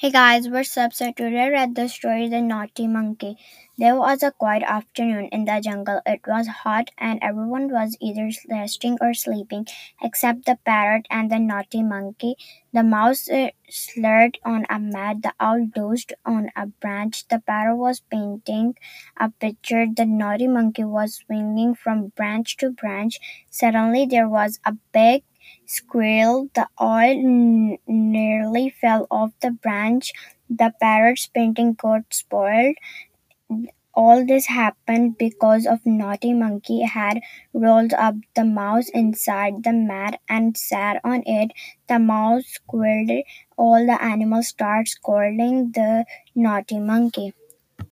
Hey guys, what's up? So today I read the story The Naughty Monkey. There was a quiet afternoon in the jungle. It was hot and everyone was either resting or sleeping except the parrot and the naughty monkey. The mouse uh, slurred on a mat, the owl dozed on a branch, the parrot was painting a picture, the naughty monkey was swinging from branch to branch. Suddenly there was a big squeal, the owl n- nearly fell off the branch, the parrot's painting got spoiled. All this happened because of Naughty Monkey had rolled up the mouse inside the mat and sat on it. The mouse squealed. All the animals started scolding the Naughty Monkey.